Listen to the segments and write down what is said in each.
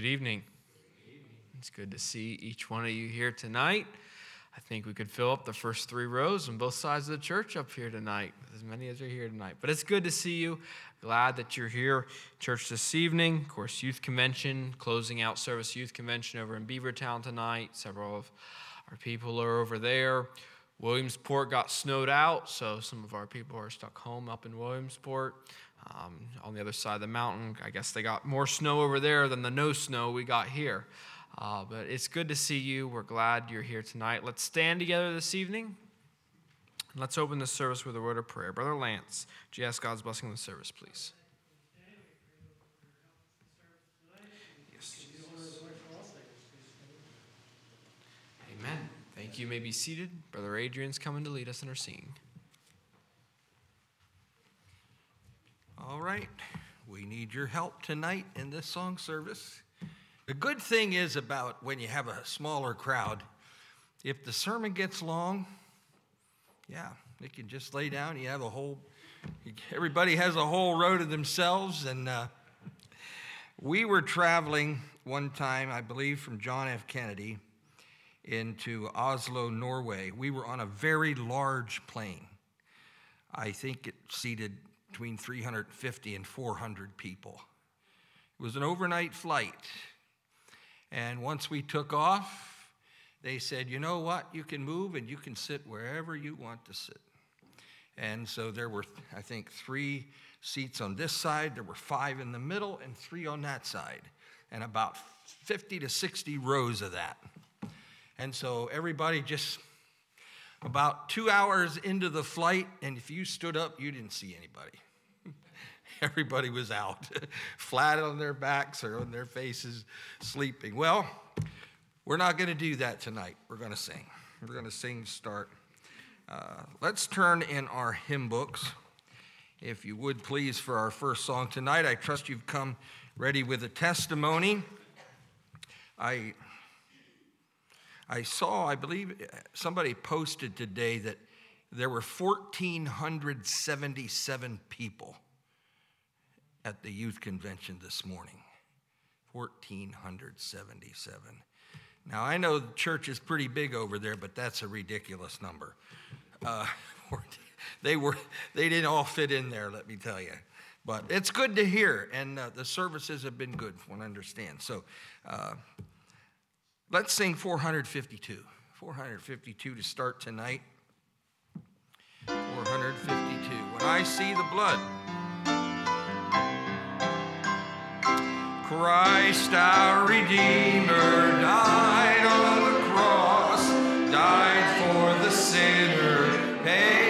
Good evening. It's good to see each one of you here tonight. I think we could fill up the first three rows on both sides of the church up here tonight, as many as are here tonight. But it's good to see you. Glad that you're here, church, this evening. Of course, youth convention, closing out service youth convention over in Beavertown tonight. Several of our people are over there. Williamsport got snowed out, so some of our people are stuck home up in Williamsport. Um, on the other side of the mountain, I guess they got more snow over there than the no snow we got here. Uh, but it's good to see you. We're glad you're here tonight. Let's stand together this evening. Let's open the service with a word of prayer. Brother Lance, do you ask God's blessing on the service, please? Yes. Amen. Thank you. you may be seated. Brother Adrian's coming to lead us in our singing. All right. We need your help tonight in this song service. The good thing is about when you have a smaller crowd, if the sermon gets long, yeah, they can just lay down. You have a whole, everybody has a whole row to themselves. And uh, we were traveling one time, I believe, from John F. Kennedy into Oslo, Norway. We were on a very large plane. I think it seated between 350 and 400 people. It was an overnight flight. And once we took off, they said, you know what? You can move and you can sit wherever you want to sit. And so there were, I think, three seats on this side, there were five in the middle, and three on that side, and about 50 to 60 rows of that. And so everybody just, about two hours into the flight, and if you stood up, you didn't see anybody. everybody was out, flat on their backs or on their faces, sleeping. Well, we're not going to do that tonight. We're going to sing. We're going to sing start. Uh, let's turn in our hymn books, if you would please, for our first song tonight. I trust you've come ready with a testimony. I, I saw, I believe somebody posted today that there were 1,477 people at the youth convention this morning. 1,477. Now, I know the church is pretty big over there, but that's a ridiculous number. Uh, they, were, they didn't all fit in there, let me tell you. But it's good to hear, and uh, the services have been good, one understands. So uh, let's sing 452. 452 to start tonight. 452. When I see the blood, Christ our Redeemer died on the cross, died for the sinner, paid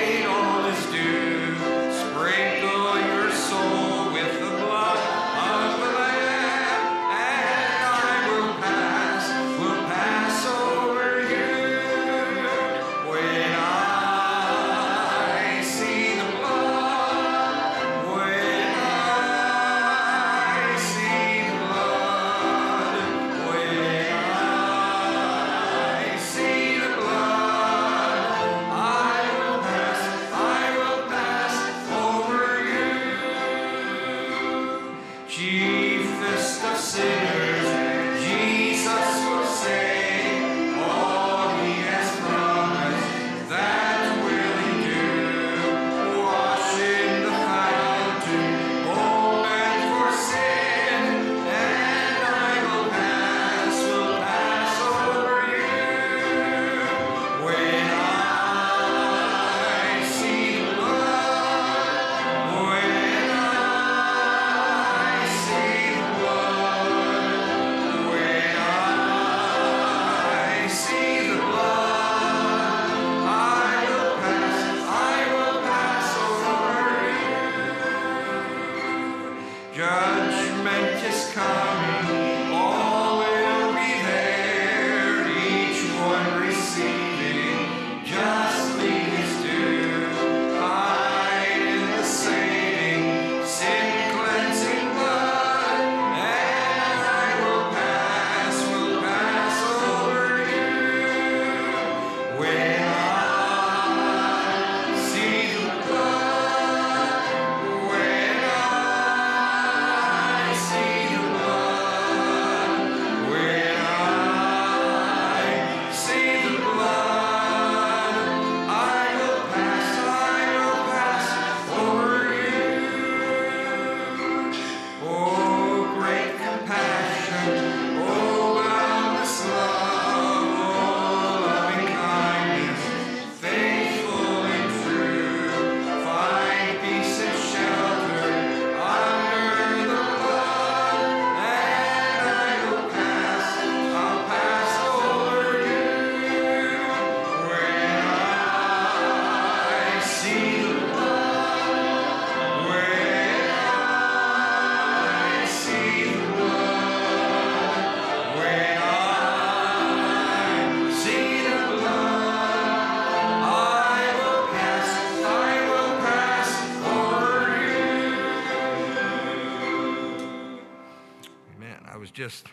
just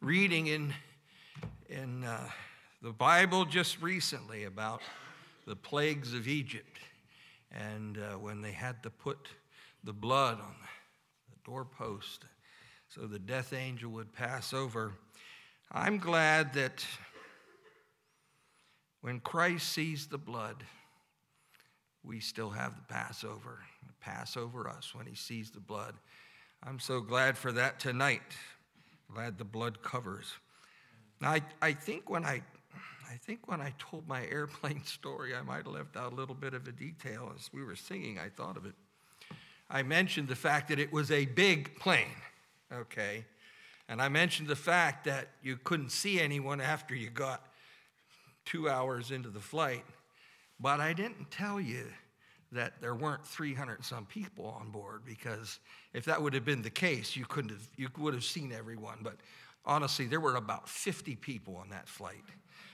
reading in, in uh, the Bible just recently about the plagues of Egypt and uh, when they had to put the blood on the doorpost so the death angel would pass over. I'm glad that when Christ sees the blood, we still have the Passover, the Passover us when he sees the blood. I'm so glad for that tonight. Glad the blood covers. Now, I, I think when I I think when I told my airplane story, I might have left out a little bit of a detail. As we were singing, I thought of it. I mentioned the fact that it was a big plane, okay? And I mentioned the fact that you couldn't see anyone after you got two hours into the flight. But I didn't tell you that there weren't 300 some people on board because if that would have been the case, you couldn't have, you would have seen everyone. But honestly, there were about 50 people on that flight.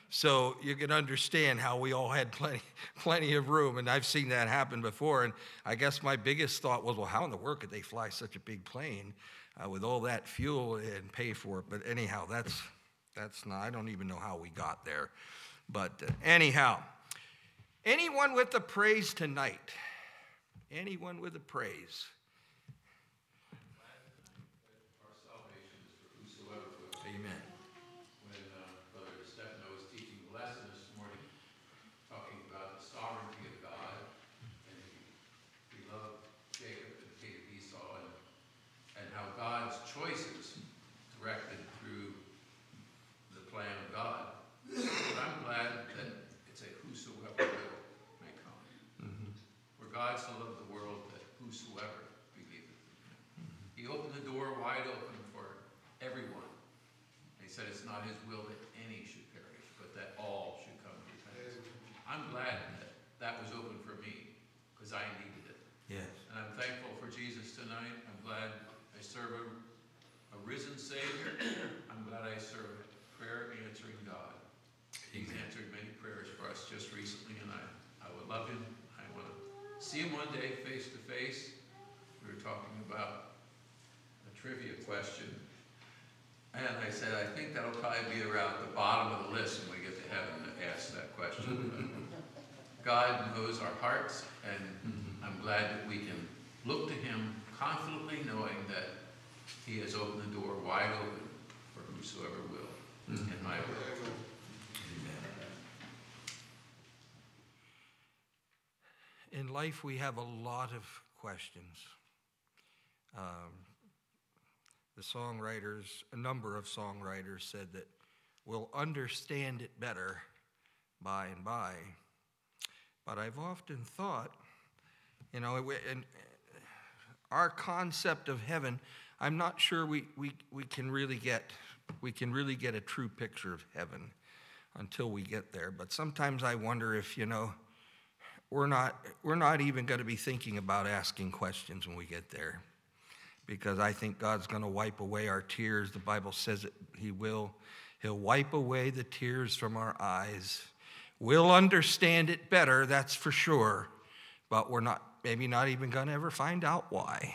So you can understand how we all had plenty, plenty of room. And I've seen that happen before. And I guess my biggest thought was, well, how in the world could they fly such a big plane uh, with all that fuel and pay for it? But anyhow, that's, that's not, I don't even know how we got there. But anyhow, anyone with a praise tonight? Anyone with a praise? Amen. when uh, Brother Stefano was teaching the lesson this morning, talking about the sovereignty of God, and he, he loved Jacob and hated Esau, and, and how God's choices directed through the plan of God. But I'm glad that it's a whosoever will may come. For God so loved the world that whosoever believeth. He opened the door wide open for everyone. He said it's not his will that any should perish, but that all should come to repentance. I'm glad that that was open for me, because I needed it. Yes. And I'm thankful for Jesus tonight. I'm glad I serve a, a risen Savior. I'm glad I serve a prayer answering God. He's answered many prayers for us just recently, and I, I would love him. I want to see him one day face to face. We were talking about a trivia question. And I said, I think that'll probably be around the bottom of the list when we get to heaven to ask that question. God knows our hearts, and I'm glad that we can look to Him confidently, knowing that He has opened the door wide open for whosoever will, in my will. In life, we have a lot of questions. Um, the songwriters, a number of songwriters said that we'll understand it better by and by. But I've often thought, you know, and uh, our concept of heaven, I'm not sure we, we, we can really get we can really get a true picture of heaven until we get there. But sometimes I wonder if, you know, we're not, we're not even going to be thinking about asking questions when we get there because I think God's going to wipe away our tears. The Bible says it, He will. He'll wipe away the tears from our eyes. We'll understand it better, that's for sure, but we're not, maybe not even going to ever find out why.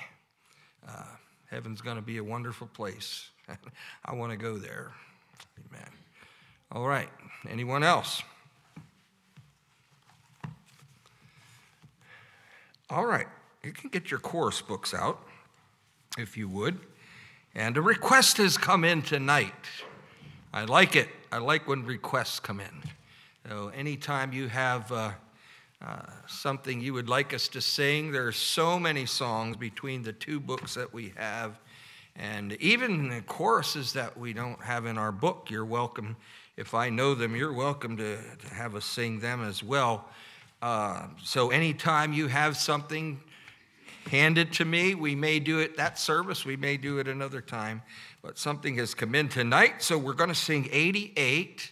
Uh, heaven's going to be a wonderful place. I want to go there. Amen. All right. Anyone else? All right. You can get your chorus books out if you would. And a request has come in tonight. I like it. I like when requests come in. So, anytime you have uh, uh, something you would like us to sing, there are so many songs between the two books that we have. And even the choruses that we don't have in our book, you're welcome. If I know them, you're welcome to, to have us sing them as well. Uh, so, anytime you have something, hand it to me. We may do it that service, we may do it another time. But something has come in tonight, so we're going to sing 88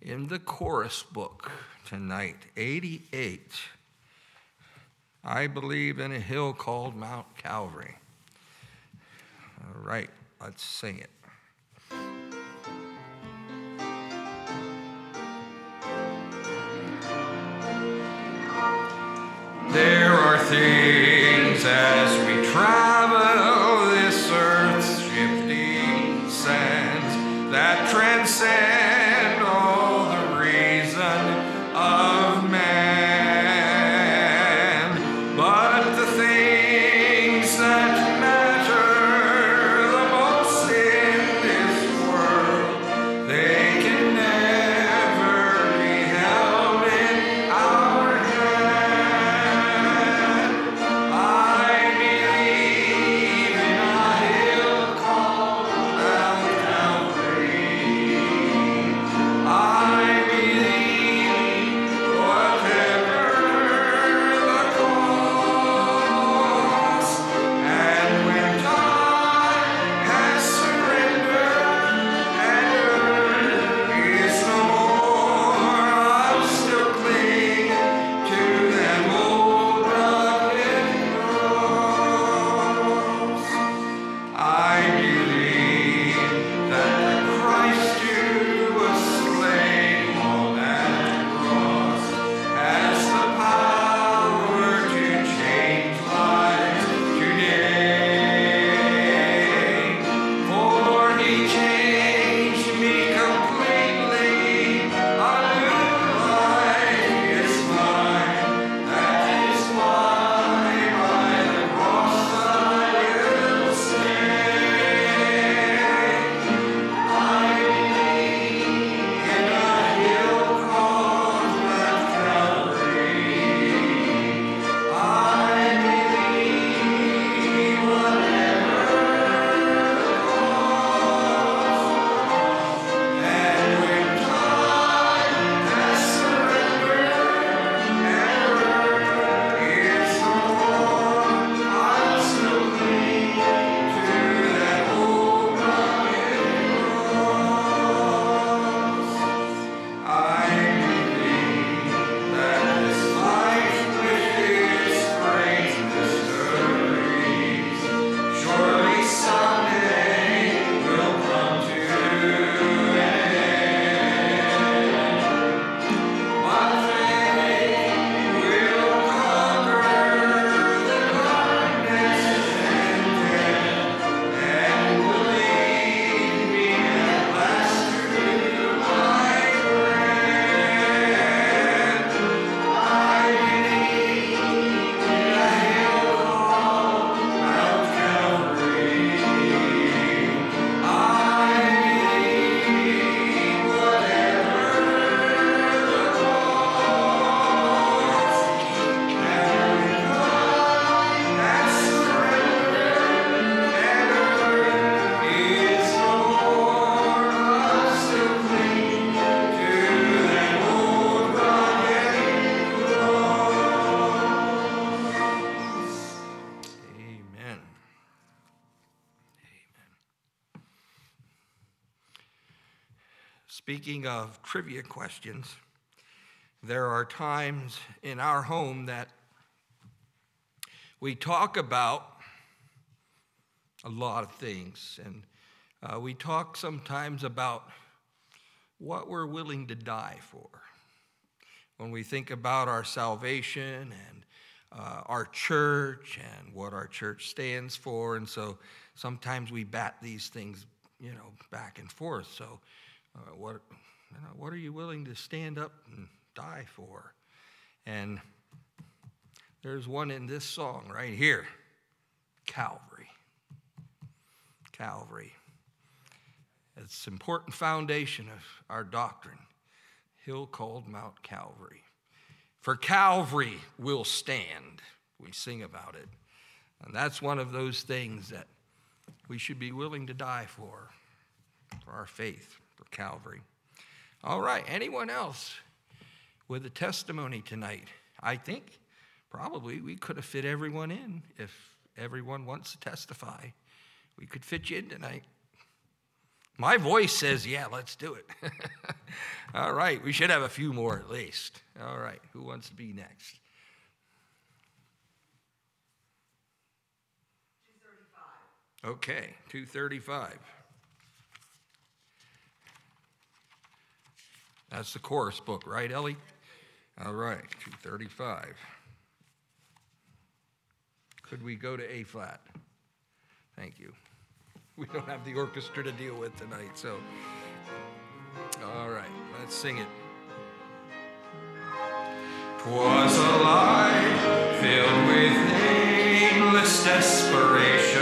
in the chorus book tonight. 88. I believe in a hill called Mount Calvary. All right, let's sing it. There are trivia questions, there are times in our home that we talk about a lot of things, and uh, we talk sometimes about what we're willing to die for. When we think about our salvation and uh, our church and what our church stands for, and so sometimes we bat these things, you know, back and forth. So, uh, what, you know, what are you willing to stand up and die for? And there's one in this song right here Calvary. Calvary. It's an important foundation of our doctrine. Hill called Mount Calvary. For Calvary will stand. We sing about it. And that's one of those things that we should be willing to die for, for our faith, for Calvary. All right, anyone else with a testimony tonight? I think probably we could have fit everyone in if everyone wants to testify. We could fit you in tonight. My voice says, yeah, let's do it. All right, we should have a few more at least. All right, who wants to be next? 235. Okay, 235. That's the chorus book, right, Ellie? All right, 235. Could we go to A flat? Thank you. We don't have the orchestra to deal with tonight, so. All right, let's sing it. Twas a life filled with aimless desperation.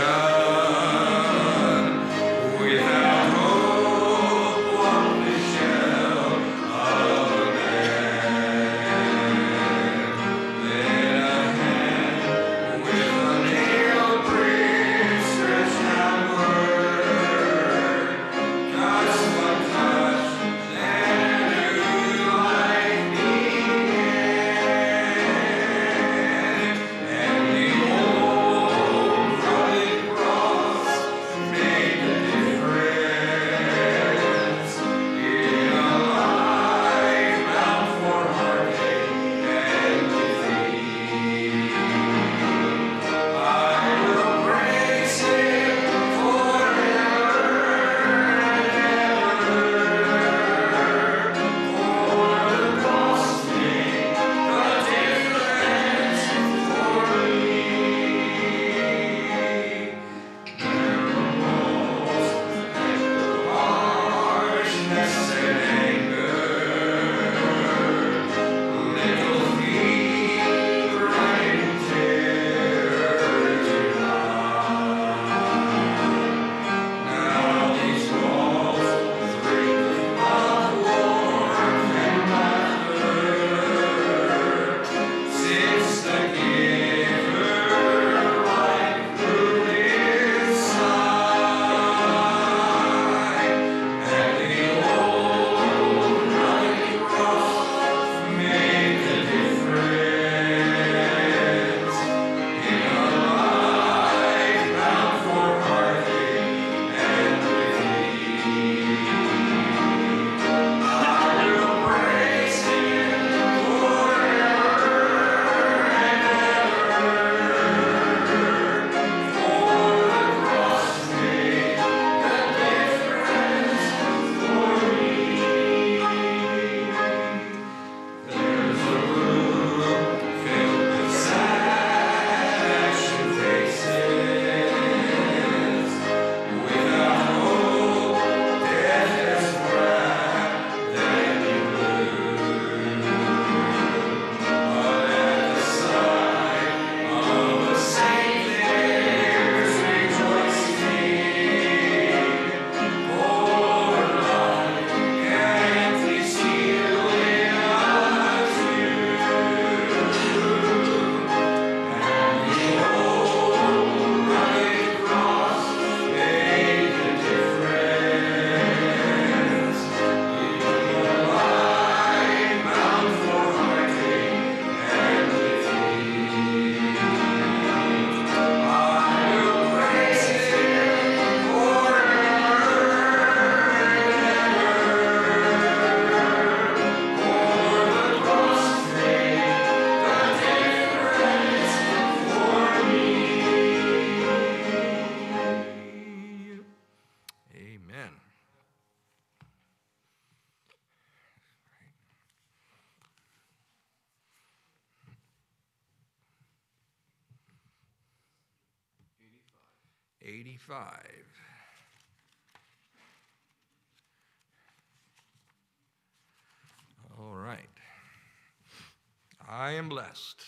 I am blessed.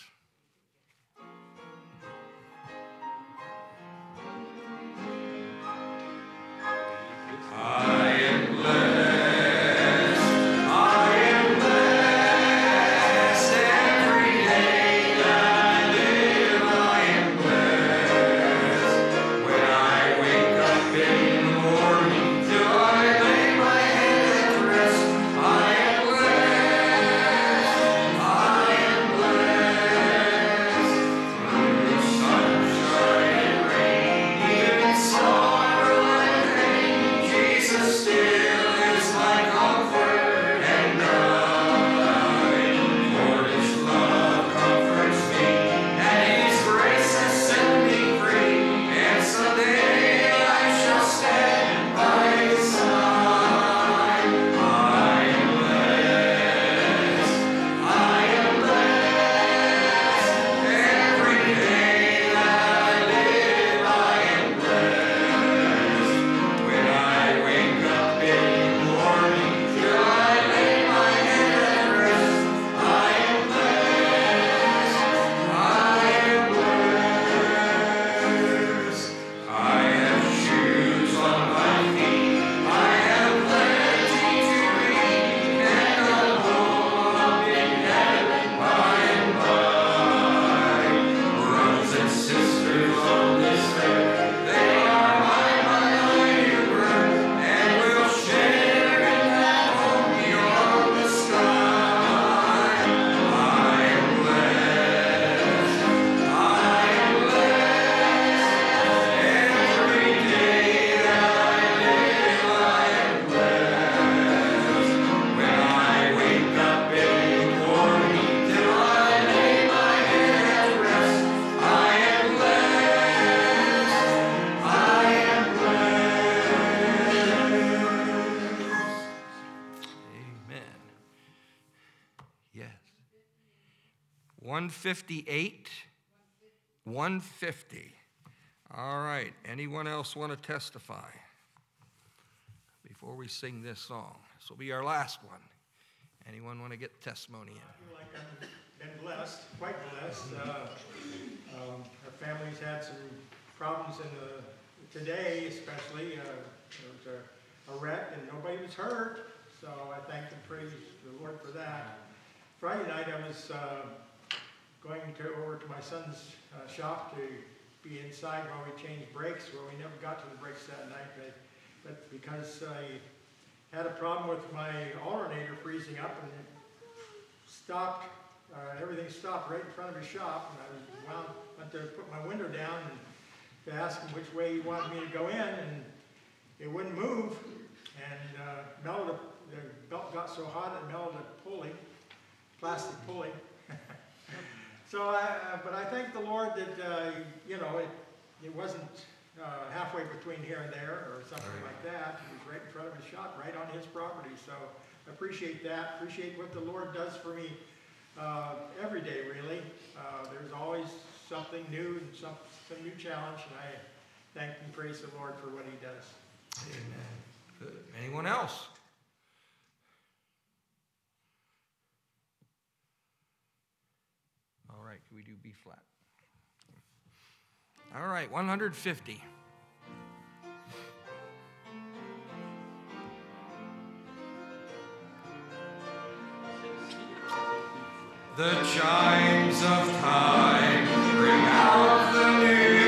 158? 150. All right. Anyone else want to testify before we sing this song? This will be our last one. Anyone want to get testimony in? I feel like I've been blessed, quite blessed. Uh, um, Our family's had some problems in the, today especially. uh, There was a- a wreck and nobody was hurt, so I thank and praise the Lord for that. Friday night, I was uh, going to, over to my son's uh, shop to be inside while we changed brakes. Well, we never got to the brakes that night, but, but because I had a problem with my alternator freezing up and stopped, uh, everything stopped right in front of his shop, and I wound, went to put my window down and to ask him which way he wanted me to go in, and it wouldn't move, and, uh, melted, the belt got so hot it melted a pulley, plastic pulley. So I, uh, but I thank the Lord that, uh, you know, it, it wasn't, uh, halfway between here and there or something like that. It was right in front of his shop, right on his property, so I appreciate that, appreciate what the Lord does for me, uh, every day, really. Uh, there's always something new and some, some new challenge, and I thank and praise the Lord for what he does. Amen. Good. Anyone else? All right, can we do B flat? All right, 150. The chimes of time ring out the news.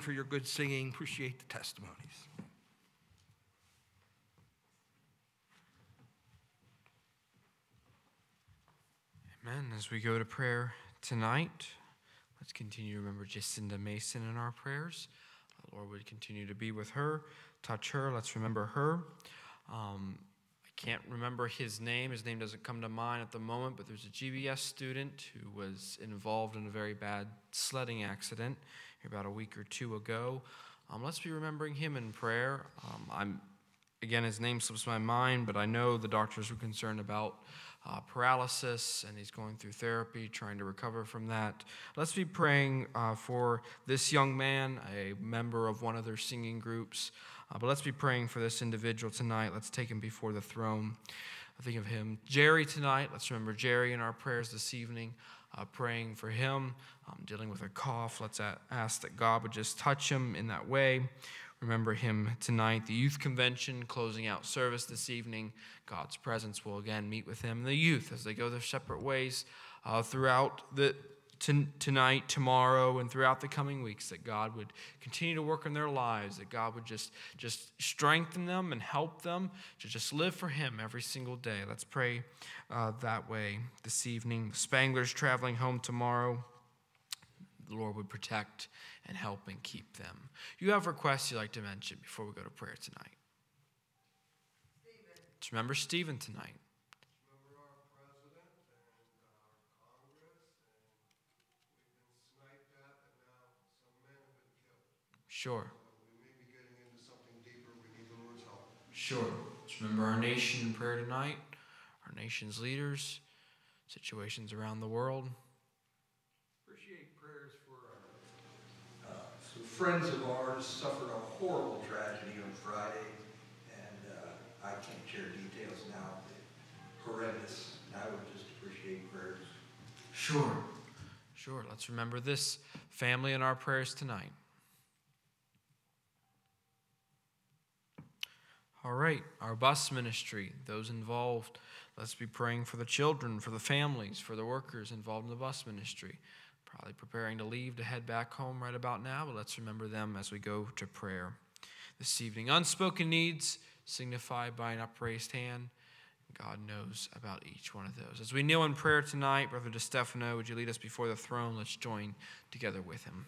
For your good singing. Appreciate the testimonies. Amen. As we go to prayer tonight, let's continue to remember Jacinda Mason in our prayers. The Lord would continue to be with her, touch her. Let's remember her. Um, I can't remember his name. His name doesn't come to mind at the moment, but there's a GBS student who was involved in a very bad sledding accident about a week or two ago. Um, let's be remembering him in prayer. Um, I'm again, his name slips my mind, but I know the doctors were concerned about uh, paralysis, and he's going through therapy, trying to recover from that. Let's be praying uh, for this young man, a member of one of their singing groups. Uh, but let's be praying for this individual tonight. Let's take him before the throne. I think of him, Jerry, tonight. Let's remember Jerry in our prayers this evening, uh, praying for him, um, dealing with a cough. Let's ask that God would just touch him in that way. Remember him tonight. The youth convention closing out service this evening. God's presence will again meet with him. The youth as they go their separate ways uh, throughout the to, tonight, tomorrow, and throughout the coming weeks, that God would continue to work in their lives, that God would just, just strengthen them and help them to just live for Him every single day. Let's pray uh, that way this evening. Spangler's traveling home tomorrow. The Lord would protect and help and keep them. You have requests you'd like to mention before we go to prayer tonight? Let's remember Stephen tonight. remember our president and our Congress, and we've been sniped at, and now some men have been killed. Sure. So we may be getting into something deeper, we need the Lord's help. Sure. Let's remember our nation in prayer tonight, our nation's leaders, situations around the world. Appreciate prayers for uh, some friends of ours suffered a horrible tragedy on Friday, and uh, I can't share details now. Horrendous. And I would just appreciate prayers. Sure. Sure. Let's remember this family in our prayers tonight. All right, our bus ministry, those involved, let's be praying for the children, for the families, for the workers involved in the bus ministry. Probably preparing to leave to head back home right about now, but let's remember them as we go to prayer this evening. Unspoken needs signified by an upraised hand. God knows about each one of those. As we kneel in prayer tonight, Brother DeStefano, would you lead us before the throne? Let's join together with him.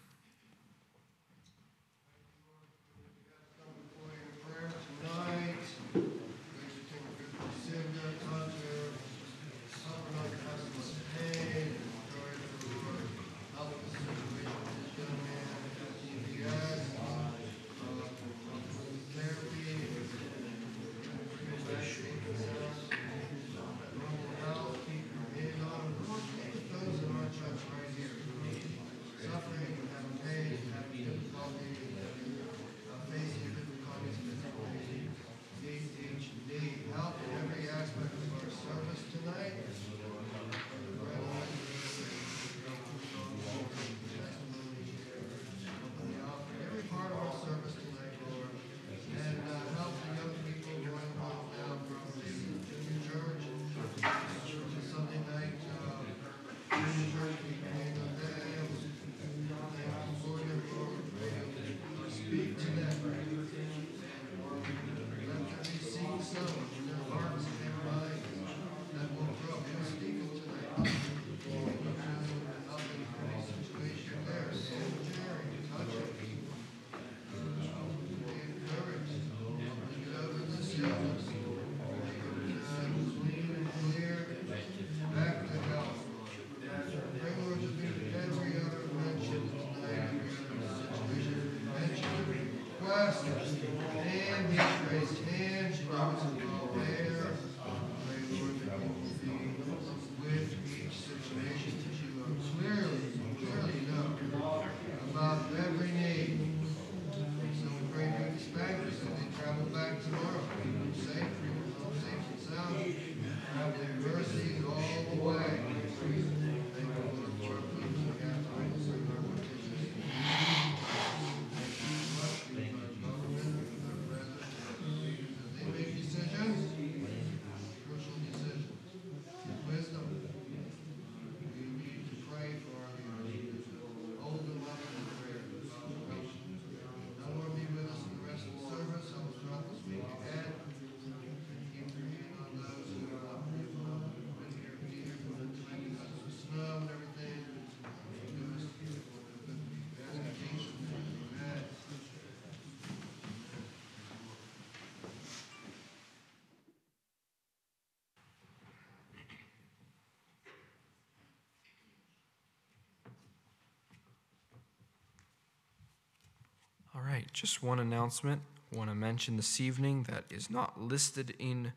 Just one announcement. Want to mention this evening that is not listed in,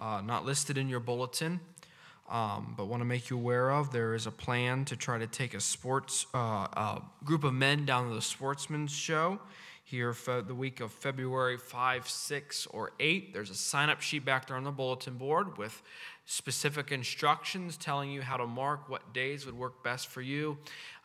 uh, not listed in your bulletin, um, but want to make you aware of. There is a plan to try to take a sports, uh, group of men down to the Sportsman's Show here for the week of February 5, 6, or 8. There's a sign up sheet back there on the bulletin board with specific instructions telling you how to mark what days would work best for you.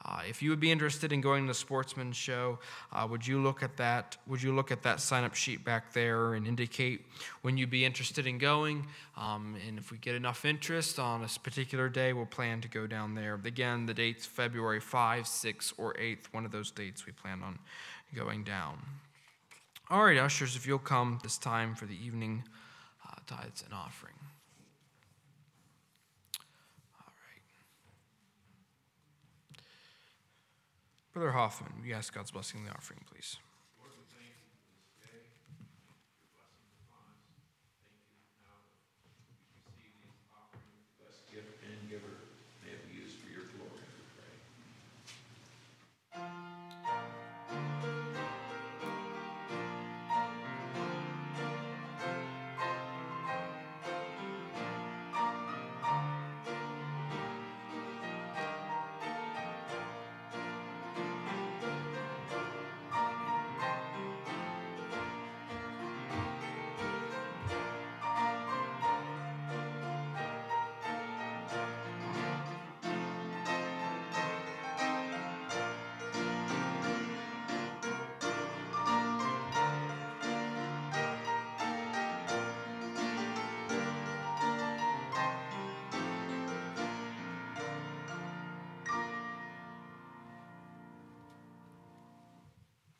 Uh, if you would be interested in going to the Sportsman's Show, uh, would you look at that? Would you look at that sign up sheet back there and indicate when you'd be interested in going? Um, and if we get enough interest on a particular day, we'll plan to go down there. Again, the date's February 5, 6, or 8th. One of those dates we plan on going down. All right, ushers, if you'll come this time for the evening uh, tithes and offering. All right. Brother Hoffman, we ask God's blessing on the offering, please.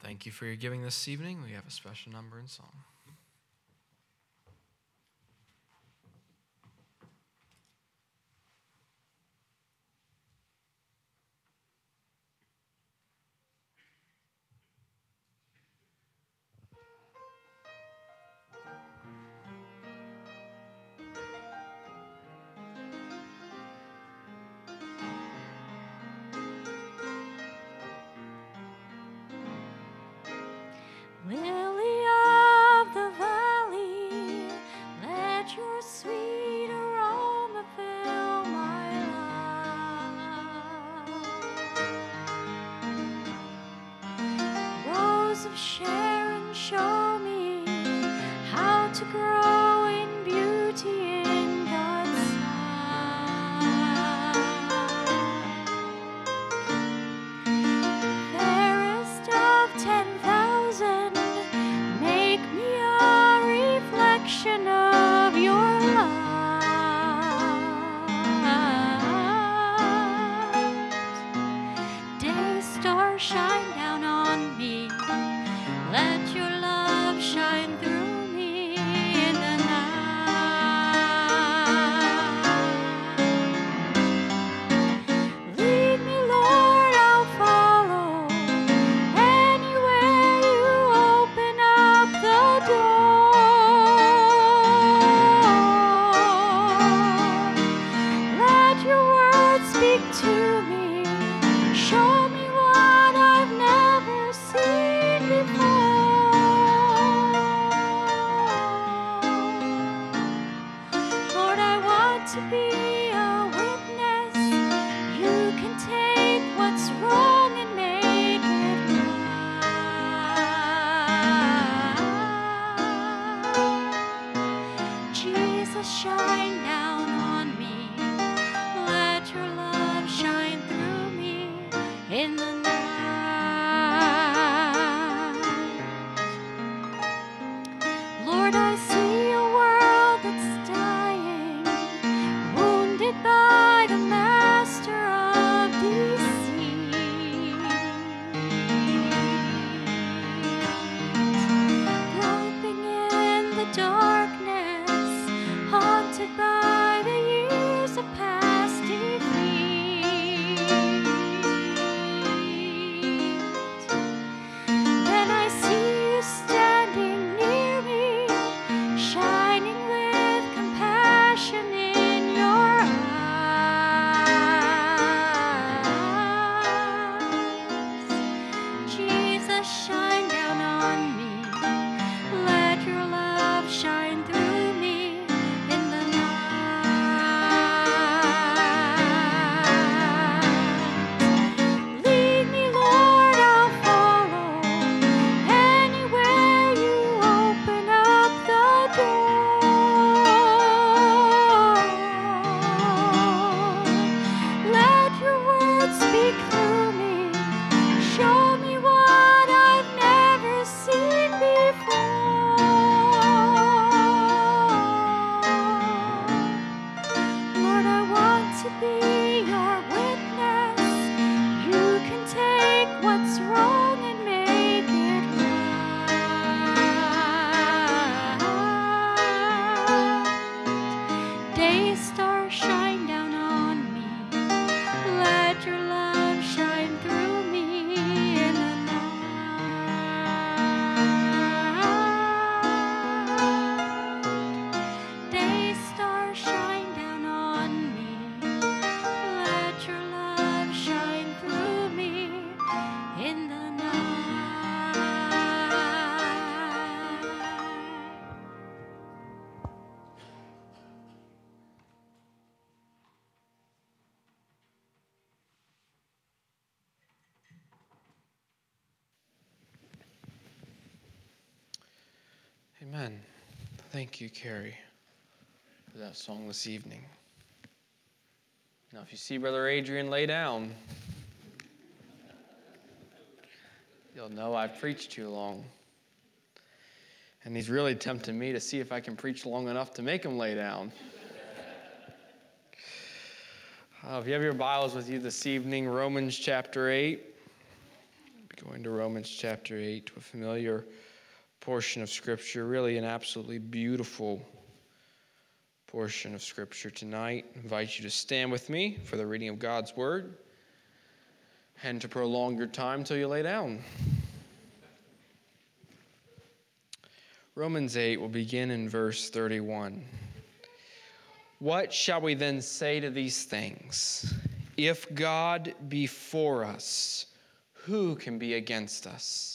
Thank you for your giving this evening. We have a special number and song. In the night. Thank you, Carrie, for that song this evening. Now, if you see Brother Adrian lay down, you'll know I've preached too long. And he's really tempting me to see if I can preach long enough to make him lay down. Uh, if you have your Bibles with you this evening, Romans chapter 8. We'll going to Romans chapter 8 to a familiar portion of Scripture, really an absolutely beautiful portion of Scripture tonight. I invite you to stand with me for the reading of God's Word and to prolong your time till you lay down. Romans 8 will begin in verse 31. What shall we then say to these things? If God be for us, who can be against us?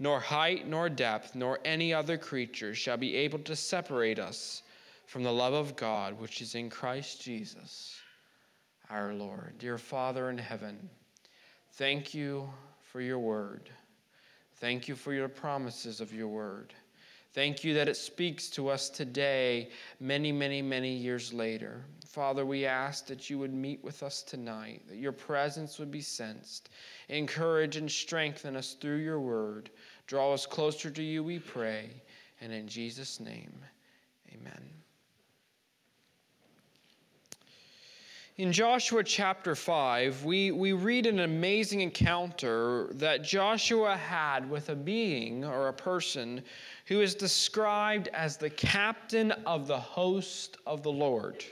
nor height, nor depth, nor any other creature shall be able to separate us from the love of God which is in Christ Jesus our Lord. Dear Father in heaven, thank you for your word. Thank you for your promises of your word. Thank you that it speaks to us today, many, many, many years later. Father, we ask that you would meet with us tonight, that your presence would be sensed. Encourage and strengthen us through your word. Draw us closer to you, we pray. And in Jesus' name, amen. In Joshua chapter 5, we, we read an amazing encounter that Joshua had with a being or a person who is described as the captain of the host of the Lord.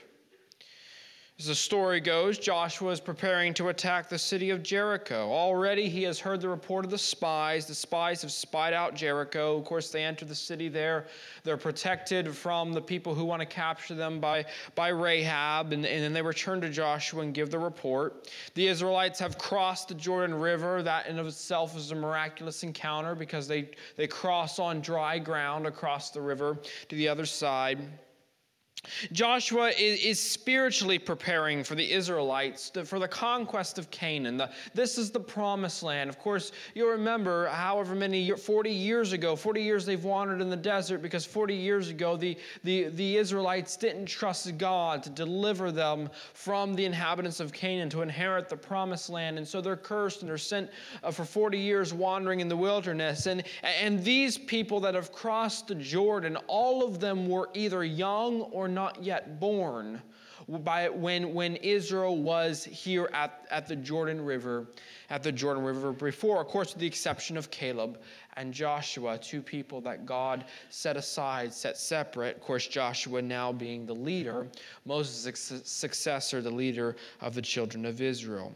As the story goes, Joshua is preparing to attack the city of Jericho. Already he has heard the report of the spies. The spies have spied out Jericho. Of course, they enter the city there. They're protected from the people who want to capture them by, by Rahab, and, and then they return to Joshua and give the report. The Israelites have crossed the Jordan River. That in of itself is a miraculous encounter because they, they cross on dry ground across the river to the other side. Joshua is, spiritually preparing for the Israelites for the conquest of Canaan. This is the promised land. Of course, you'll remember however many, 40 years ago, 40 years they've wandered in the desert because 40 years ago the, the, the Israelites didn't trust God to deliver them from the inhabitants of Canaan to inherit the promised land. And so they're cursed and they're sent uh, for 40 years wandering in the wilderness. And, and these people that have crossed the Jordan, all of them were either young or not yet born by when, when Israel was here at, at the Jordan River, at the Jordan River before, of course, with the exception of Caleb and Joshua, two people that God set aside, set separate. Of course, Joshua now being the leader, Moses' successor, the leader of the children of Israel.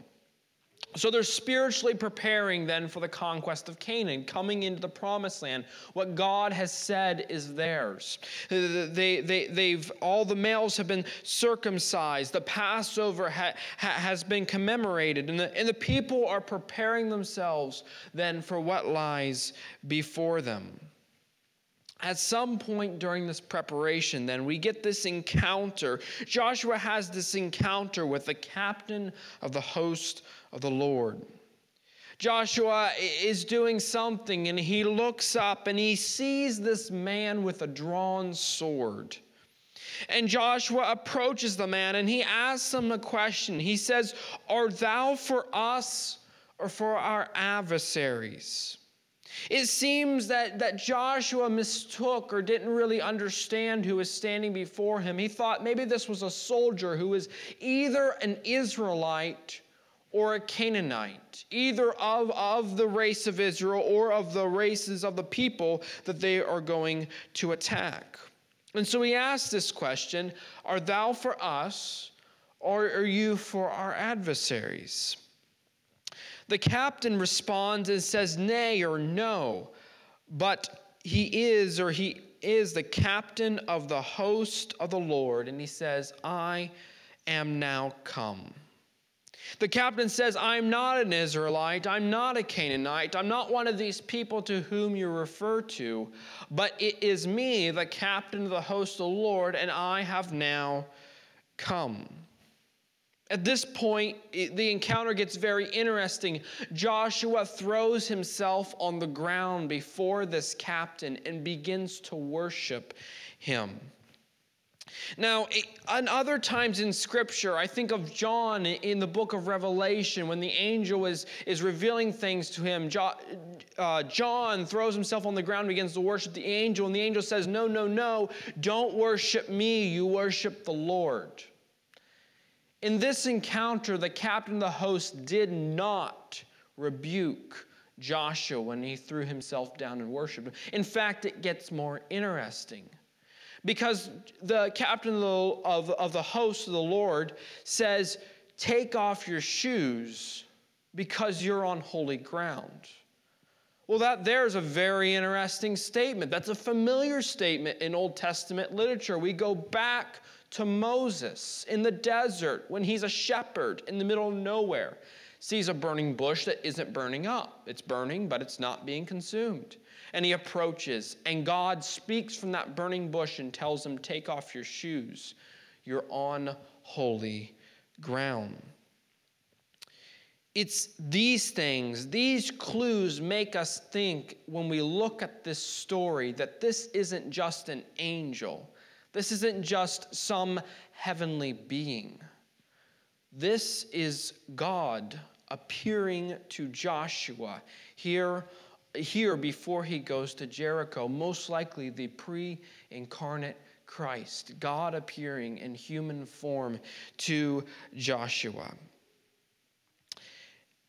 So they're spiritually preparing then for the conquest of Canaan, coming into the promised land. What God has said is theirs. They, they, they've, all the males have been circumcised. The Passover ha, ha, has been commemorated. And the, and the people are preparing themselves then for what lies before them at some point during this preparation, then we get this encounter. Joshua has this encounter with the captain of the host of the Lord. Joshua is doing something and he looks up and he sees this man with a drawn sword. And Joshua approaches the man and he asks him a question. He says, Art thou for us or for our adversaries? It seems that, that Joshua mistook or didn't really understand who was standing before him. He thought maybe this was a soldier who was either an Israelite or a Canaanite, either of, of the race of Israel or of the races of the people that they are going to attack. And so he asked this question Are thou for us, or are you for our adversaries? The captain responds and says, Nay or no, but he is or he is the captain of the host of the Lord. And he says, I am now come. The captain says, I'm not an Israelite. I'm not a Canaanite. I'm not one of these people to whom you refer to, but it is me, the captain of the host of the Lord, and I have now come. At this point, the encounter gets very interesting. Joshua throws himself on the ground before this captain and begins to worship him. Now, on other times in Scripture, I think of John in the book of Revelation when the angel is, is revealing things to him. Uh, John throws himself on the ground begins to worship the angel, and the angel says, No, no, no, don't worship me, you worship the Lord. In this encounter, the captain of the host did not rebuke Joshua when he threw himself down and worshiped him. In fact, it gets more interesting because the captain of of the host of the Lord says, Take off your shoes because you're on holy ground. Well, that there's a very interesting statement. That's a familiar statement in Old Testament literature. We go back to Moses in the desert when he's a shepherd in the middle of nowhere, sees a burning bush that isn't burning up. It's burning, but it's not being consumed. And he approaches, and God speaks from that burning bush and tells him, Take off your shoes. You're on holy ground. It's these things, these clues make us think when we look at this story that this isn't just an angel this isn't just some heavenly being. This is God appearing to Joshua here, here before he goes to Jericho, most likely the pre incarnate Christ, God appearing in human form to Joshua.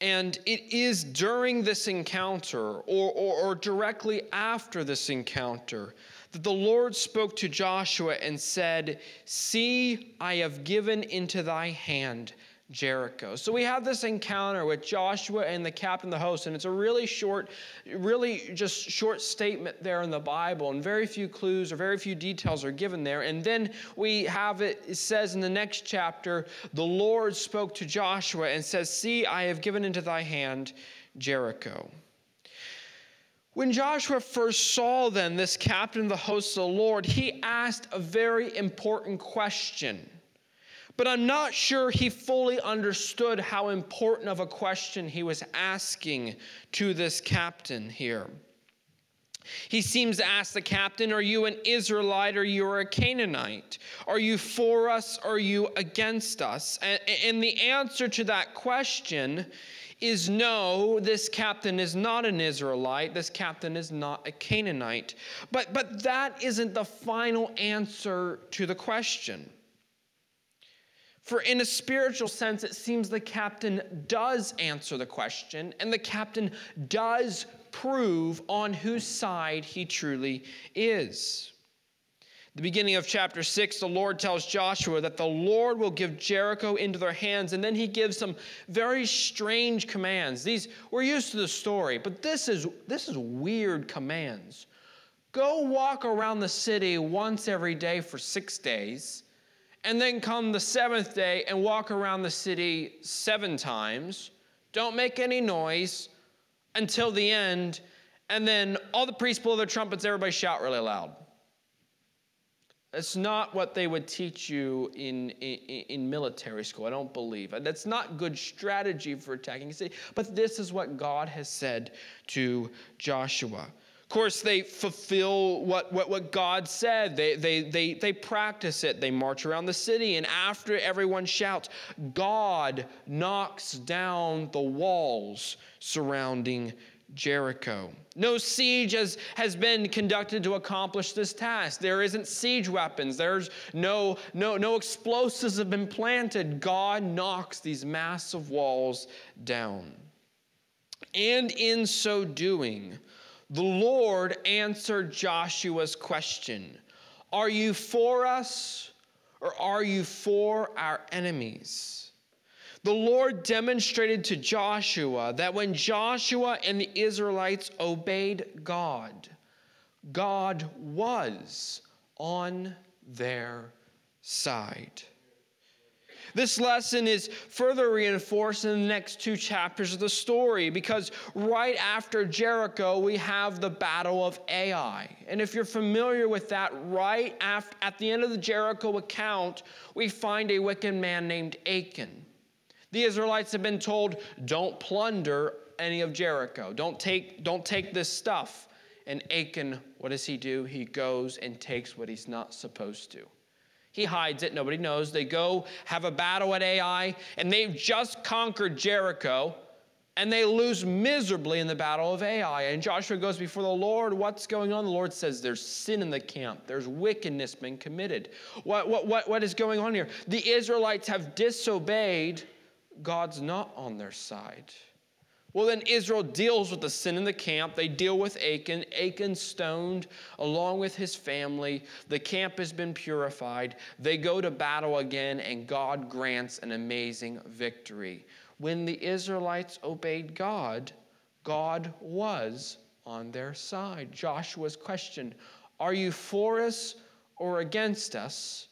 And it is during this encounter or, or, or directly after this encounter that the Lord spoke to Joshua and said, See, I have given into thy hand Jericho. So we have this encounter with Joshua and the captain of the host, and it's a really short, really just short statement there in the Bible, and very few clues or very few details are given there. And then we have it, it says in the next chapter, the Lord spoke to Joshua and says, See, I have given into thy hand Jericho. When Joshua first saw then this captain of the hosts of the Lord, he asked a very important question. But I'm not sure he fully understood how important of a question he was asking to this captain here. He seems to ask the captain, Are you an Israelite or you are a Canaanite? Are you for us or are you against us? And, the answer to that question is no, this captain is not an Israelite, this captain is not a Canaanite. But, but that isn't the final answer to the question. For in a spiritual sense, it seems the captain does answer the question, and the captain does prove on whose side he truly is the beginning of chapter 6, the Lord tells Joshua that the Lord will give Jericho into their hands, and then he gives some very strange commands. These we're used to the story, but this is this is weird commands. Go walk around the city once every day for 6 days, and then come the 7th day and walk around the city 7 times. Don't make any noise until the end, and then all the priests blow their trumpets, everybody shout really loud. That's not what they would teach you in, in, in, military school, I don't believe. That's not good strategy for attacking a city. But this is what God has said to Joshua. Of course, they fulfill what, what, what God said. They, they, they, they practice it. They march around the city, and after everyone shouts, God knocks down the walls surrounding Jericho. No siege has, has been conducted to accomplish this task. There isn't siege weapons. There's no, no, no explosives have been planted. God knocks these massive walls down. And in so doing, the Lord answered Joshua's question Are you for us or are you for our enemies? The Lord demonstrated to Joshua that when Joshua and the Israelites obeyed God, God was on their side. This lesson is further reinforced in the next two chapters of the story because right after Jericho, we have the Battle of Ai. And if you're familiar with that, right after, at the end of the Jericho account, we find a wicked man named Achan. The Israelites have been told, don't plunder any of Jericho. Don't take, don't take this stuff. And Achan, what does he do? He goes and takes what he's not supposed to. He hides it, nobody knows. They go have a battle at Ai, and they've just conquered Jericho, and they lose miserably in the battle of Ai. And Joshua goes before the Lord, What's going on? The Lord says, There's sin in the camp, there's wickedness being committed. What, what, what, what is going on here? The Israelites have disobeyed God's not on their side. Well, then Israel deals with the sin in the camp. They deal with Achan. Achan stoned along with his family. The camp has been purified. They go to battle again, and God grants an amazing victory. When the Israelites obeyed God, God was on their side. Joshua's question Are you for us or against us?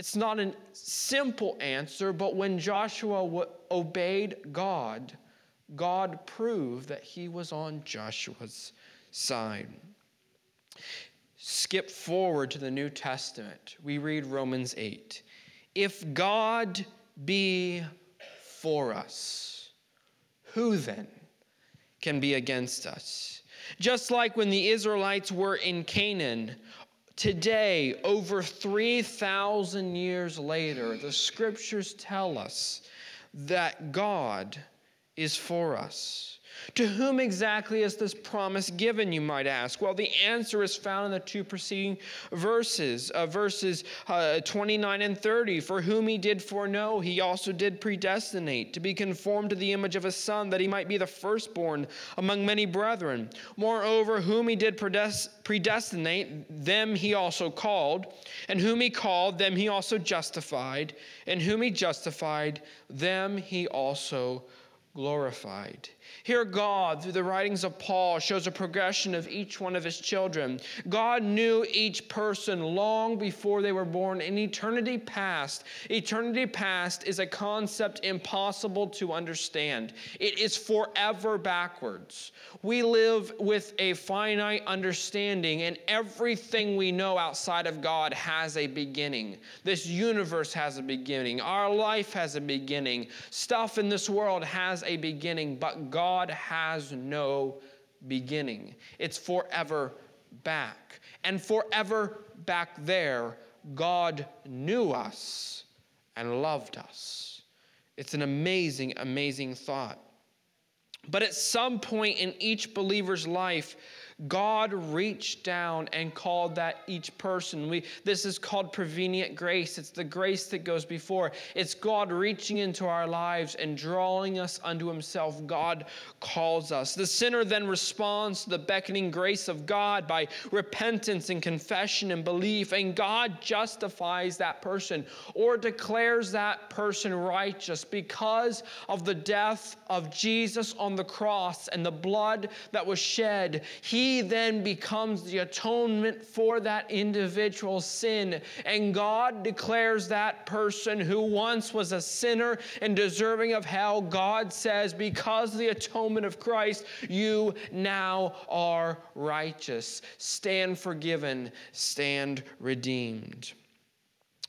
It's not a simple answer, but when Joshua obeyed God, God proved that he was on Joshua's side. Skip forward to the New Testament. We read Romans 8. If God be for us, who then can be against us? Just like when the Israelites were in Canaan, Today, over 3,000 years later, the scriptures tell us that God is for us. To whom exactly is this promise given, you might ask? Well, the answer is found in the two preceding verses, uh, verses uh, 29 and 30. For whom he did foreknow, he also did predestinate to be conformed to the image of his Son, that he might be the firstborn among many brethren. Moreover, whom he did predestinate, them he also called. And whom he called, them he also justified. And whom he justified, them he also glorified. Here, God, through the writings of Paul, shows a progression of each one of his children. God knew each person long before they were born in eternity past. Eternity past is a concept impossible to understand, it is forever backwards. We live with a finite understanding, and everything we know outside of God has a beginning. This universe has a beginning, our life has a beginning, stuff in this world has a beginning, but God has no beginning. It's forever back. And forever back there, God knew us and loved us. It's an amazing, amazing thought. But at some point in each believer's life, God reached down and called that each person. We, this is called prevenient grace. It's the grace that goes before. It's God reaching into our lives and drawing us unto Himself. God calls us. The sinner then responds to the beckoning grace of God by repentance and confession and belief, and God justifies that person or declares that person righteous because of the death of Jesus on the cross and the blood that was shed. He he then becomes the atonement for that individual's sin. And God declares that person who once was a sinner and deserving of hell, God says, because the atonement of Christ, you now are righteous. Stand forgiven, stand redeemed.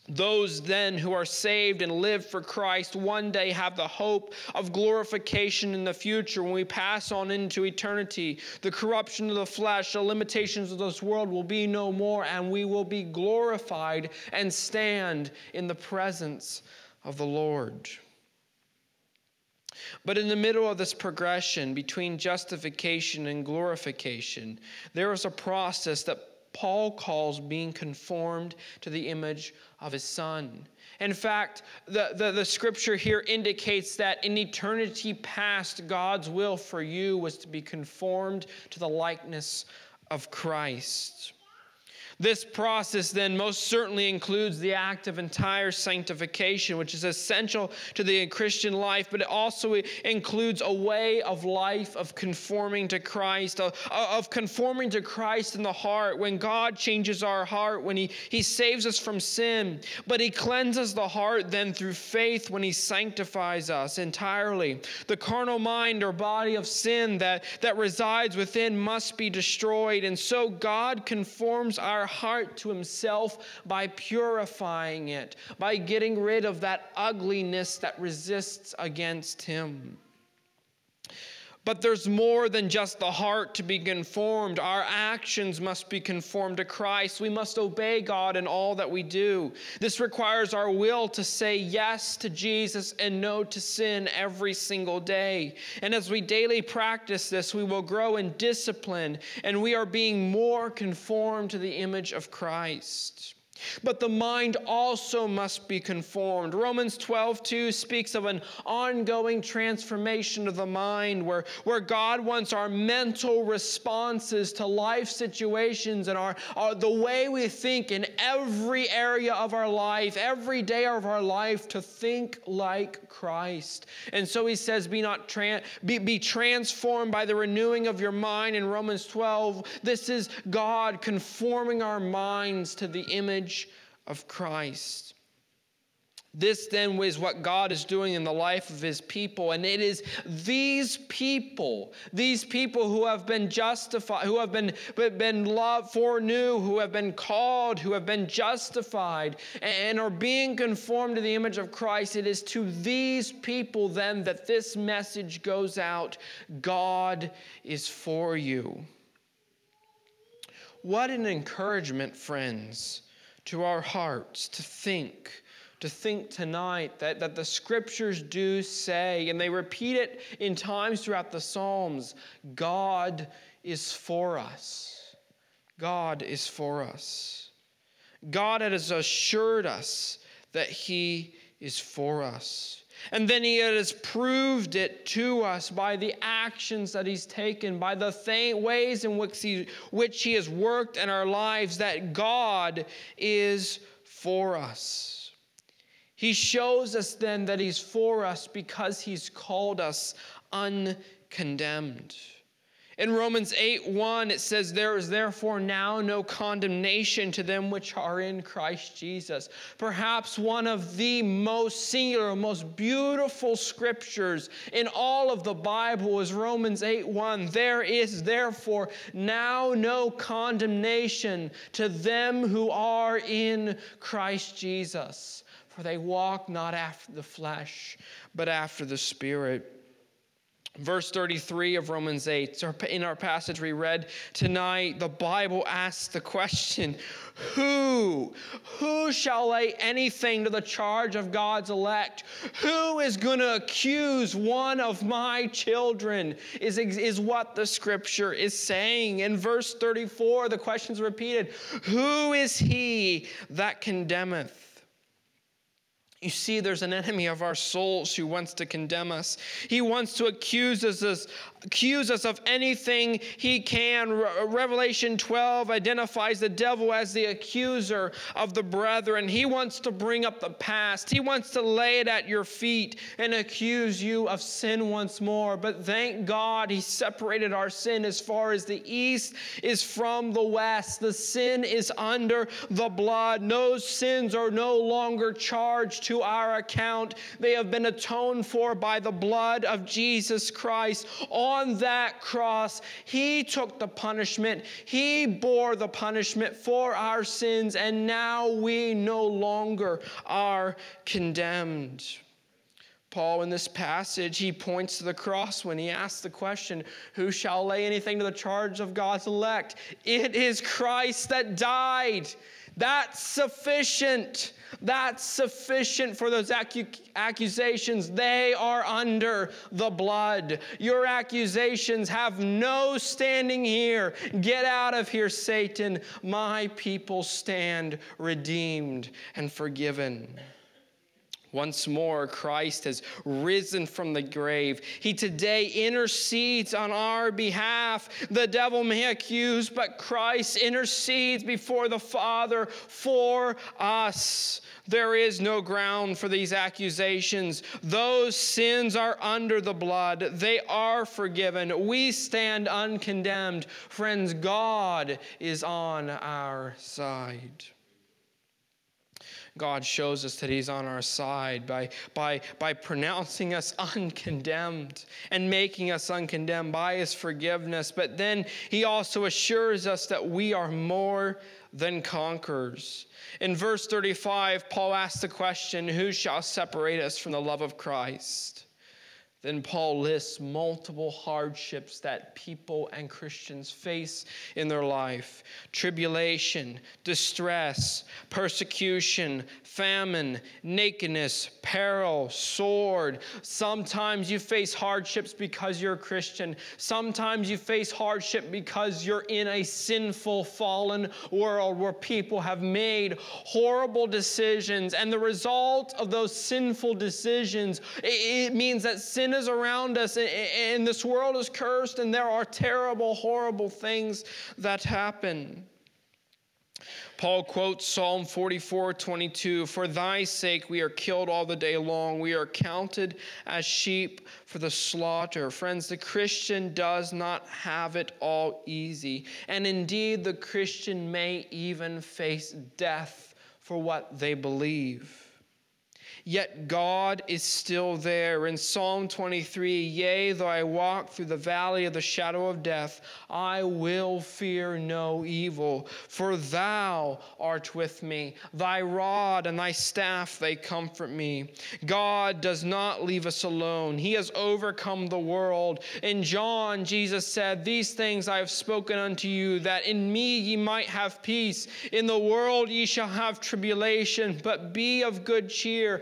Those then who are saved and live for Christ one day have the hope of glorification in the future when we pass on into eternity. The corruption of the flesh, the limitations of this world will be no more, and we will be glorified and stand in the presence of the Lord. But in the middle of this progression between justification and glorification, there is a process that Paul calls being conformed to the image of his Son. In fact, the, the, the, scripture here indicates that in eternity past, God's will for you was to be conformed to the likeness of Christ. This process then most certainly includes the act of entire sanctification, which is essential to the Christian life, but it also includes a way of life of conforming to Christ, of, conforming to Christ in the heart. When God changes our heart, when he, he saves us from sin, but He cleanses the heart then through faith when He sanctifies us entirely. The carnal mind or body of sin that, that resides within must be destroyed, and so God conforms our heart to Himself by purifying it, by getting rid of that ugliness that resists against Him. But there's more than just the heart to be conformed. Our actions must be conformed to Christ. We must obey God in all that we do. This requires our will to say yes to Jesus and no to sin every single day. And as we daily practice this, we will grow in discipline and we are being more conformed to the image of Christ. But the mind also must be conformed. Romans 12, 2 speaks of an ongoing transformation of the mind where, where God wants our mental responses to life situations and our, our, the way we think in every area of our life, every day of our life, to think like Christ. And so he says, Be not tra- be, be transformed by the renewing of your mind in Romans 12. This is God conforming our minds to the image of Christ. This then is what God is doing in the life of his people. And it is these people, these people who have been justified, who have been, been loved, foreknew, who have been called, who have been justified, and are being conformed to the image of Christ. It is to these people then that this message goes out God is for you. What an encouragement, friends to our hearts to think, to think tonight that, that the scriptures do say, and they repeat it in times throughout the Psalms God is for us. God is for us. God has assured us that He is for us. And then he has proved it to us by the actions that he's taken, by the th- ways in which he, which he has worked in our lives, that God is for us. He shows us then that he's for us because he's called us uncondemned. In Romans 8 1, it says, There is therefore now no condemnation to them which are in Christ Jesus. Perhaps one of the most singular, most beautiful scriptures in all of the Bible is Romans 8 1. There is therefore now no condemnation to them who are in Christ Jesus, for they walk not after the flesh, but after the Spirit. Verse 33 of Romans 8, in our passage we read tonight, the Bible asks the question Who? Who shall lay anything to the charge of God's elect? Who is going to accuse one of my children? Is, is what the scripture is saying. In verse 34, the question is repeated Who is he that condemneth? You see, there's an enemy of our souls who wants to condemn us. He wants to accuse us, accuse us of anything he can. Revelation 12 identifies the devil as the accuser of the brethren. He wants to bring up the past, he wants to lay it at your feet and accuse you of sin once more. But thank God he separated our sin as far as the east is from the west. The sin is under the blood. Those sins are no longer charged to our account. They have been atoned for by the blood of Jesus Christ. On that cross, He took the punishment, He bore the punishment for our sins, and now we no longer are condemned. Paul, in this passage, he points to the cross when he asks the question, Who shall lay anything to the charge of God's elect? It is Christ that died That's sufficient. That's sufficient for those acu- accusations. They are under the blood. Your accusations have no standing here. Get out of here, Satan. My people stand redeemed and forgiven. Once more, Christ has risen from the grave. He today intercedes on our behalf. The devil may accuse, but Christ intercedes before the Father for us. There is no ground for these accusations. Those sins are under the blood, they are forgiven. We stand uncondemned. Friends, God is on our side. God shows us that He's on our side by, by, by pronouncing us uncondemned and making us uncondemned by His forgiveness. But then He also assures us that we are more than conquerors. In verse 35, Paul asks the question Who shall separate us from the love of Christ? Then Paul lists multiple hardships that people and Christians face in their life tribulation, distress, persecution, famine, nakedness, peril, sword. Sometimes you face hardships because you're a Christian. Sometimes you face hardship because you're in a sinful, fallen world where people have made horrible decisions. And the result of those sinful decisions, it means that sin is around us, and this world is cursed, and there are terrible, horrible things that happen. Paul quotes Psalm 44 22 For thy sake we are killed all the day long. We are counted as sheep for the slaughter. Friends, the Christian does not have it all easy. And indeed, the Christian may even face death for what they believe yet God is still there. In Psalm 23, yea, though I walk through the valley of the shadow of death, I will fear no evil, for thou art with me. Thy rod and thy staff, they comfort me. God does not leave us alone, He has overcome the world. In John, Jesus said, These things I have spoken unto you, that in me ye might have peace. In the world ye shall have tribulation, but be of good cheer.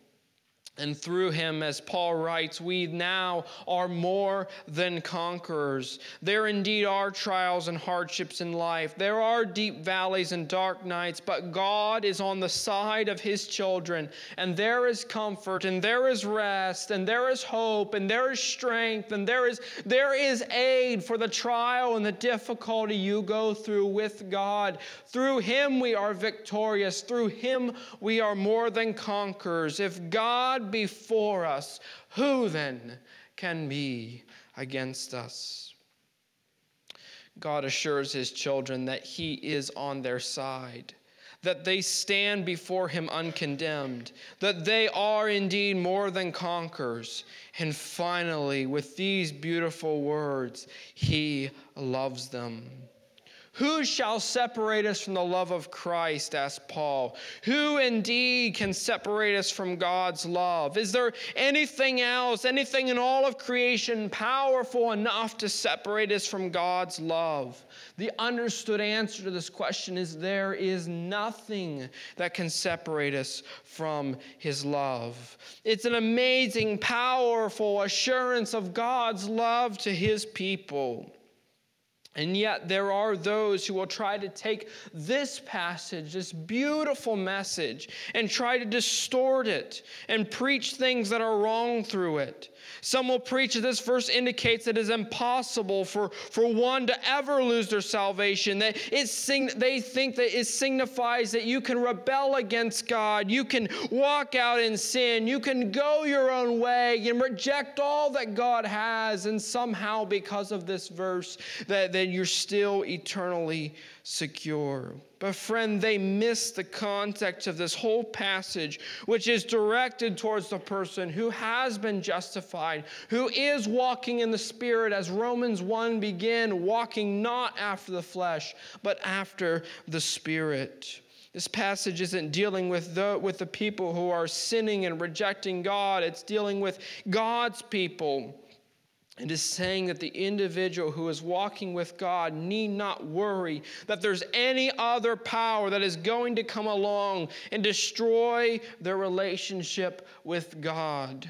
And through him, as Paul writes, we now are more than conquerors. There indeed are trials and hardships in life. There are deep valleys and dark nights, but God is on the side of his children. And there is comfort, and there is rest, and there is hope, and there is strength, and there is, there is aid for the trial and the difficulty you go through with God. Through him we are victorious. Through him we are more than conquerors. If God God us, who then can be against us? God assures his children that he is on their side, that they stand before him uncondemned, that they are indeed more than conquerors. And finally, with these beautiful words, he loves them. Who shall separate us from the love of Christ? asked Paul. Who indeed can separate us from God's love? Is there anything else, anything in all of creation powerful enough to separate us from God's love? The understood answer to this question is there is nothing that can separate us from His love. It's an amazing, powerful assurance of God's love to His people. And yet, there are those who will try to take this passage, this beautiful message, and try to distort it and preach things that are wrong through it. Some will preach that this verse indicates it is impossible for, for one to ever lose their salvation. That it sing, they think that it signifies that you can rebel against God, you can walk out in sin, you can go your own way and reject all that God has, and somehow, because of this verse, that, that you're still eternally secure. But, friend, they miss the context of this whole passage, which is directed towards the person who has been justified, who is walking in the Spirit, as Romans 1 begin, walking not after the flesh, but after the Spirit. This passage isn't dealing with the, with the people who are sinning and rejecting God, it's dealing with God's people It is saying that the individual who is walking with God need not worry that there's any other power that is going to come along and destroy their relationship with God.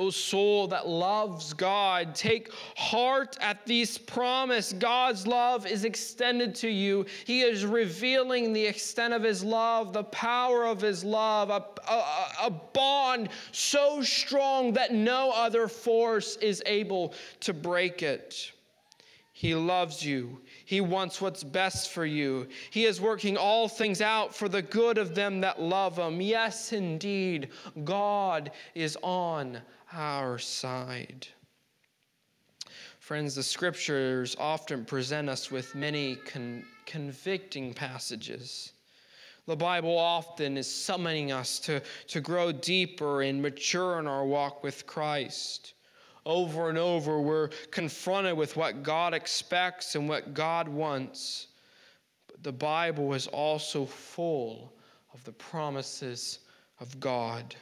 O soul that loves God, take heart at this promise. God's love is extended to you. He is revealing the extent of His love, the power of His love, a, a, a bond so strong that no other force is able to break it. He loves you. He wants what's best for you. He is working all things out for the good of them that love Him. Yes, indeed, God is on our side. Friends, the scriptures often present us with many con- convicting passages. The Bible often is summoning us to, to grow deeper and mature in our walk with Christ. Over and over, we're confronted with what God expects and what God wants. But the Bible is also full of the promises of God,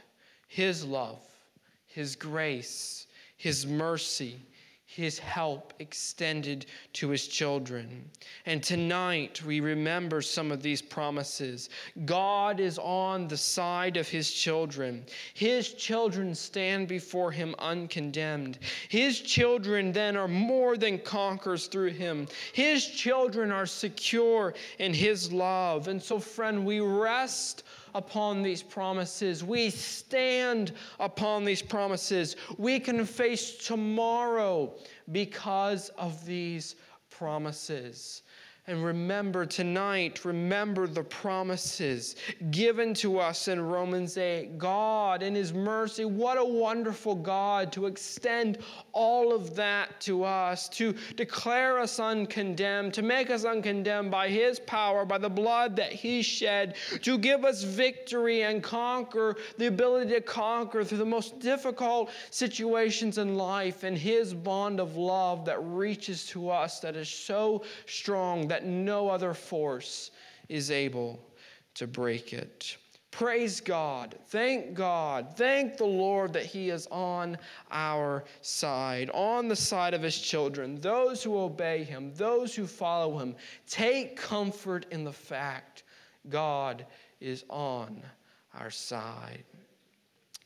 His love, his grace, His mercy, His help extended to His children. And tonight we remember some of these promises. God is on the side of His children. His children stand before Him uncondemned. His children then are more than conquerors through Him. His children are secure in His love. And so, friend, we rest upon these promises. We stand upon these promises. We can face tomorrow because of these promises. And remember tonight, remember the promises given to us in Romans 8. God, in His mercy, what a wonderful God to extend all of that to us, to declare us uncondemned, to make us uncondemned by His power, by the blood that He shed, to give us victory and conquer, the ability to conquer through the most difficult situations in life, and His bond of love that reaches to us, that is so strong that that no other force is able to break it. Praise God. Thank God. Thank the Lord that He is on our side, on the side of His children, those who obey Him, those who follow Him. Take comfort in the fact God is on our side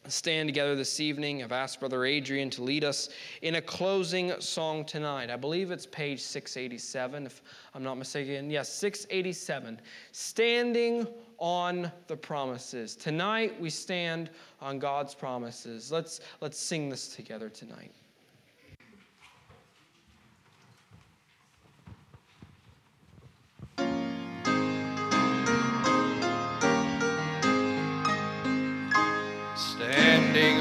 stand together this evening. I've asked Brother Adrian to lead us in a closing song tonight. I believe it's page 687, if I'm not mistaken. Yes, 687. Standing on the promises. Tonight we stand on God's promises. Let's, let's sing this together tonight.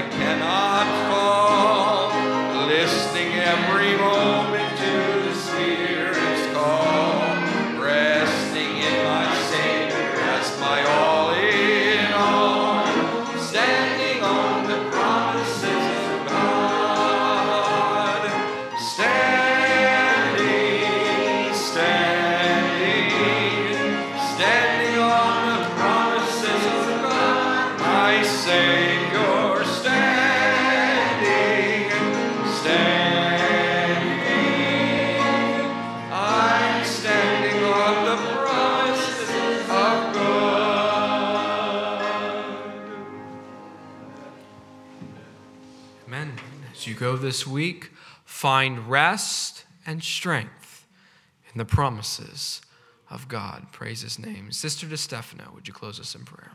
like this week find rest and strength in the promises of God. Praise his name. Sister DeStefano, would you close us in prayer?